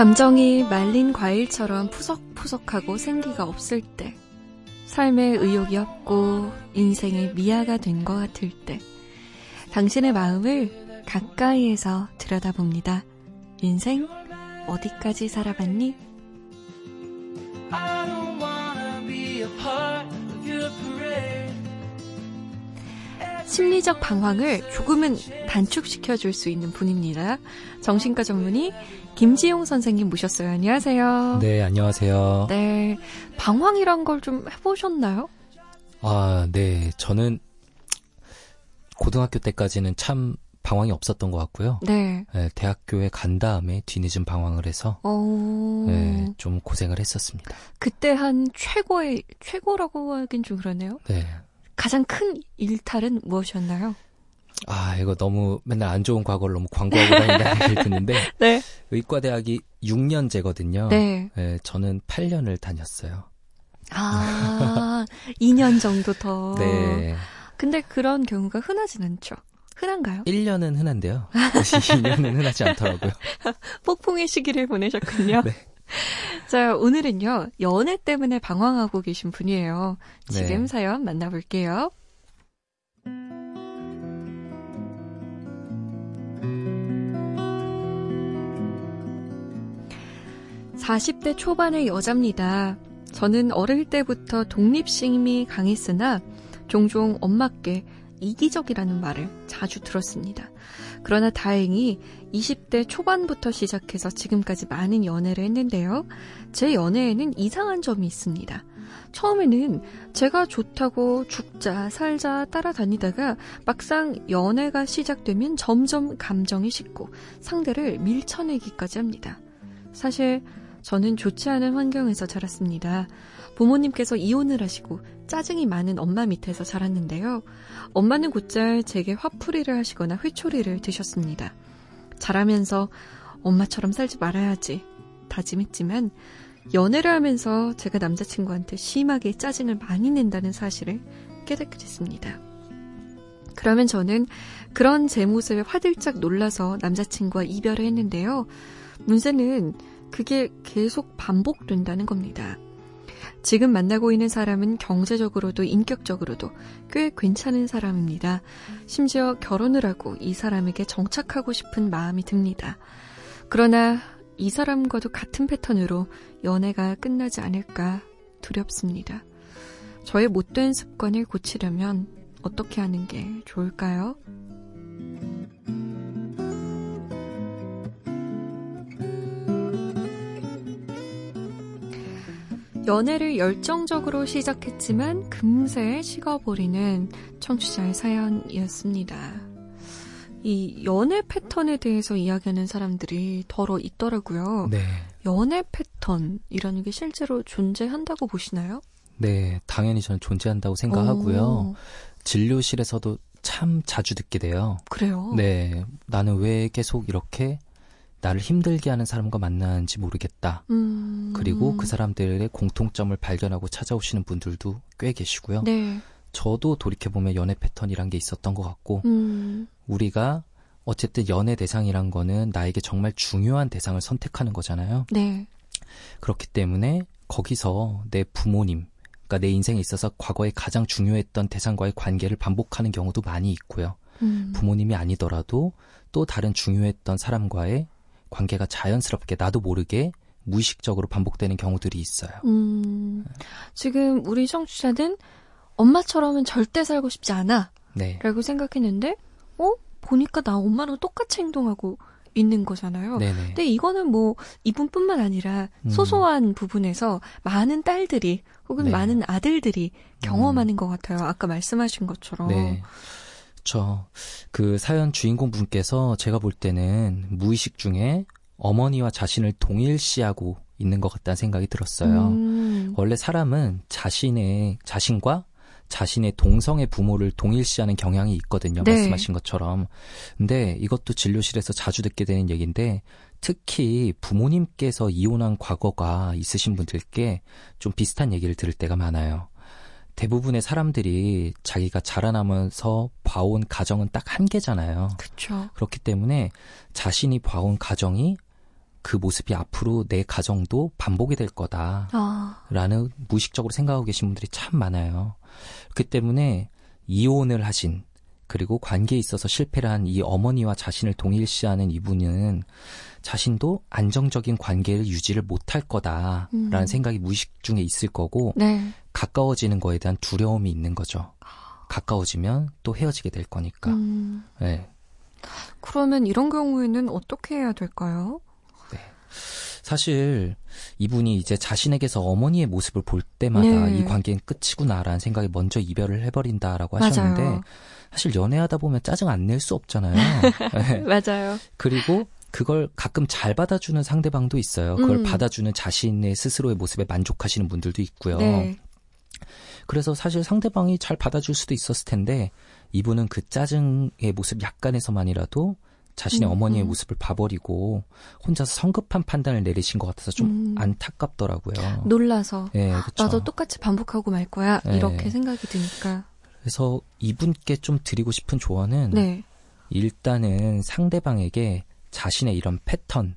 감정이 말린 과일처럼 푸석푸석하고 생기가 없을 때, 삶의 의욕이 없고 인생의 미아가 된 것 같을 때, 당신의 마음을 가까이에서 들여다봅니다. 인생 어디까지 살아봤니? 심리적 방황을 조금은 단축시켜 줄 수 있는 분입니다. 정신과 전문의 김지용 선생님 모셨어요. 안녕하세요. 네, 안녕하세요. 네. 방황이란 걸 좀 해보셨나요? 아, 네. 저는 고등학교 때까지는 참 방황이 없었던 것 같고요. 네. 네 대학교에 간 다음에 뒤늦은 방황을 해서 어... 네, 좀 고생을 했었습니다. 그때 한 최고의 최고라고 하긴 좀 그러네요. 네. 가장 큰 일탈은 무엇이었나요? 아, 이거 너무 맨날 안 좋은 과거를 너무 광고하고 다닌다는 얘기를 듣는데. 네. 의과대학이 6년제거든요. 네. 네. 저는 8년을 다녔어요. 아, 2년 정도 더. 네. 근데 그런 경우가 흔하진 않죠. 흔한가요? 1년은 흔한데요. 2년은 흔하지 않더라고요. 폭풍의 시기를 보내셨군요. 네. 자, 오늘은요, 연애 때문에 방황하고 계신 분이에요. 지금 네. 사연 만나볼게요. 40대 초반의 여자입니다. 저는 어릴 때부터 독립심이 강했으나 종종 엄마께 이기적이라는 말을 자주 들었습니다. 그러나 다행히 20대 초반부터 시작해서 지금까지 많은 연애를 했는데요. 제 연애에는 이상한 점이 있습니다. 처음에는 제가 좋다고 죽자 살자 따라다니다가 막상 연애가 시작되면 점점 감정이 식고 상대를 밀쳐내기까지 합니다. 사실 저는 좋지 않은 환경에서 자랐습니다. 부모님께서 이혼을 하시고 짜증이 많은 엄마 밑에서 자랐는데요. 엄마는 곧잘 제게 화풀이를 하시거나 회초리를 드셨습니다. 자라면서 엄마처럼 살지 말아야지 다짐했지만 연애를 하면서 제가 남자친구한테 심하게 짜증을 많이 낸다는 사실을 깨닫게 됐습니다. 그러면 저는 그런 제 모습에 화들짝 놀라서 남자친구와 이별을 했는데요. 문제는 그게 계속 반복된다는 겁니다. 지금 만나고 있는 사람은 경제적으로도 인격적으로도 꽤 괜찮은 사람입니다. 심지어 결혼을 하고 이 사람에게 정착하고 싶은 마음이 듭니다. 그러나 이 사람과도 같은 패턴으로 연애가 끝나지 않을까 두렵습니다. 저의 못된 습관을 고치려면 어떻게 하는 게 좋을까요? 연애를 열정적으로 시작했지만 금세 식어버리는 청취자의 사연이었습니다. 이 연애 패턴에 대해서 이야기하는 사람들이 더러 있더라고요. 네. 연애 패턴이라는 게 실제로 존재한다고 보시나요? 네, 당연히 저는 존재한다고 생각하고요. 오, 진료실에서도 참 자주 듣게 돼요. 그래요? 네, 나는 왜 계속 이렇게 나를 힘들게 하는 사람과 만나는지 모르겠다. 음, 그리고 그 사람들의 공통점을 발견하고 찾아오시는 분들도 꽤 계시고요. 네. 저도 돌이켜보면 연애 패턴이란 게 있었던 것 같고, 음, 우리가 어쨌든 연애 대상이란 거는 나에게 정말 중요한 대상을 선택하는 거잖아요. 네. 그렇기 때문에 거기서 내 부모님, 그러니까 내 인생에 있어서 과거에 가장 중요했던 대상과의 관계를 반복하는 경우도 많이 있고요. 음, 부모님이 아니더라도 또 다른 중요했던 사람과의 관계가 자연스럽게 나도 모르게 무의식적으로 반복되는 경우들이 있어요. 음, 지금 우리 청취자는 엄마처럼은 절대 살고 싶지 않아. 네. 라고 생각했는데, 어? 보니까 나 엄마랑 똑같이 행동하고 있는 거잖아요. 네네. 근데 이거는 뭐 이분뿐만 아니라 음. 소소한 부분에서 많은 딸들이 혹은 네. 많은 아들들이 경험하는 것 같아요. 아까 말씀하신 것처럼. 네. 저, 그 사연 주인공 분께서 제가 볼 때는 무의식 중에 어머니와 자신을 동일시하고 있는 것 같다는 생각이 들었어요. 음, 원래 사람은 자신의, 자신과 자신의 동성의 부모를 동일시하는 경향이 있거든요. 네. 말씀하신 것처럼. 근데 이것도 진료실에서 자주 듣게 되는 얘기인데 특히 부모님께서 이혼한 과거가 있으신 분들께 좀 비슷한 얘기를 들을 때가 많아요. 대부분의 사람들이 자기가 자라나면서 봐온 가정은 딱 한 개잖아요. 그쵸. 그렇기 때문에 자신이 봐온 가정이 그 모습이 앞으로 내 가정도 반복이 될 거다. 아, 라는 무의식적으로 생각하고 계신 분들이 참 많아요. 그렇기 때문에 이혼을 하신 그리고 관계에 있어서 실패를 한 이 어머니와 자신을 동일시하는 이분은 자신도 안정적인 관계를 유지를 못할 거다라는 음. 생각이 무의식 중에 있을 거고 네. 가까워지는 거에 대한 두려움이 있는 거죠. 가까워지면 또 헤어지게 될 거니까. 음, 네. 그러면 이런 경우에는 어떻게 해야 될까요? 사실 이분이 이제 자신에게서 어머니의 모습을 볼 때마다 네. 이 관계는 끝이구나라는 생각이 먼저 이별을 해버린다라고 하셨는데 맞아요. 사실 연애하다 보면 짜증 안 낼 수 없잖아요. 네. 맞아요. 그리고 그걸 가끔 잘 받아주는 상대방도 있어요. 그걸 음. 받아주는 자신의 스스로의 모습에 만족하시는 분들도 있고요. 네. 그래서 사실 상대방이 잘 받아줄 수도 있었을 텐데 이분은 그 짜증의 모습 약간에서만이라도 자신의 음, 어머니의 음. 모습을 봐버리고 혼자서 성급한 판단을 내리신 것 같아서 좀 음. 안타깝더라고요. 놀라서 예, 그쵸. 나도 똑같이 반복하고 말 거야 네. 이렇게 생각이 드니까. 그래서 이분께 좀 드리고 싶은 조언은 네. 일단은 상대방에게 자신의 이런 패턴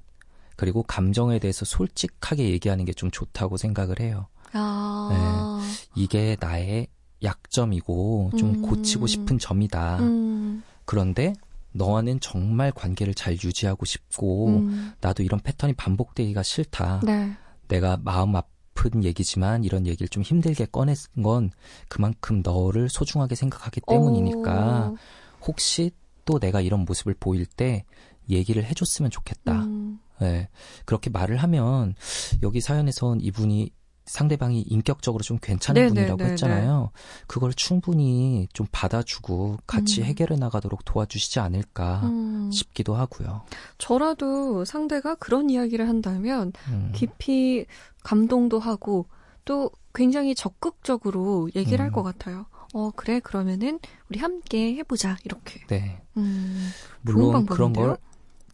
그리고 감정에 대해서 솔직하게 얘기하는 게 좀 좋다고 생각을 해요. 아. 이게 나의 약점이고 좀 음. 고치고 싶은 점이다. 음. 그런데 너와는 정말 관계를 잘 유지하고 싶고 음. 나도 이런 패턴이 반복되기가 싫다. 네. 내가 마음 아픈 얘기지만 이런 얘기를 좀 힘들게 꺼낸 건 그만큼 너를 소중하게 생각하기 때문이니까 오. 혹시 또 내가 이런 모습을 보일 때 얘기를 해줬으면 좋겠다. 음. 네. 그렇게 말을 하면 여기 사연에선 이분이 상대방이 인격적으로 좀 괜찮은 네, 분이라고 네, 네, 했잖아요. 그걸 충분히 좀 받아주고 같이 음. 해결해 나가도록 도와주시지 않을까 음. 싶기도 하고요. 저라도 상대가 그런 이야기를 한다면 음. 깊이 감동도 하고 또 굉장히 적극적으로 얘기를 할 음. 것 같아요. 어, 그래, 그러면은 우리 함께 해보자, 이렇게. 네. 음, 물론 그런? 걸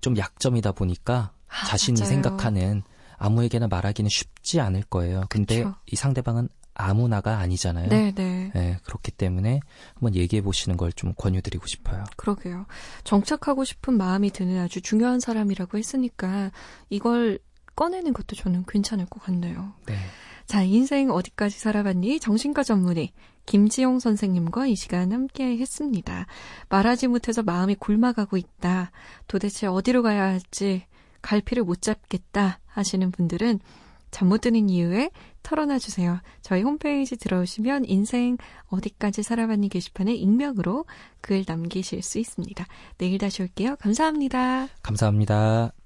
좀 약점이다 보니까 아, 자신이 맞아요. 생각하는 아무에게나 말하기는 쉽지 않을 거예요. 근데 그쵸. 이 상대방은 아무나가 아니잖아요. 네, 네. 네, 그렇기 때문에 한번 얘기해 보시는 걸 좀 권유드리고 싶어요. 그러게요. 정착하고 싶은 마음이 드는 아주 중요한 사람이라고 했으니까 이걸 꺼내는 것도 저는 괜찮을 것 같네요. 네. 자, 인생 어디까지 살아봤니? 정신과 전문의 김지용 선생님과 이 시간 함께 했습니다. 말하지 못해서 마음이 곪아가고 있다. 도대체 어디로 가야 할지 갈피를 못 잡겠다 하시는 분들은 잠 못 드는 이유에 털어놔 주세요. 저희 홈페이지 들어오시면 인생 어디까지 살아봤니 게시판에 익명으로 글 남기실 수 있습니다. 내일 다시 올게요. 감사합니다. 감사합니다.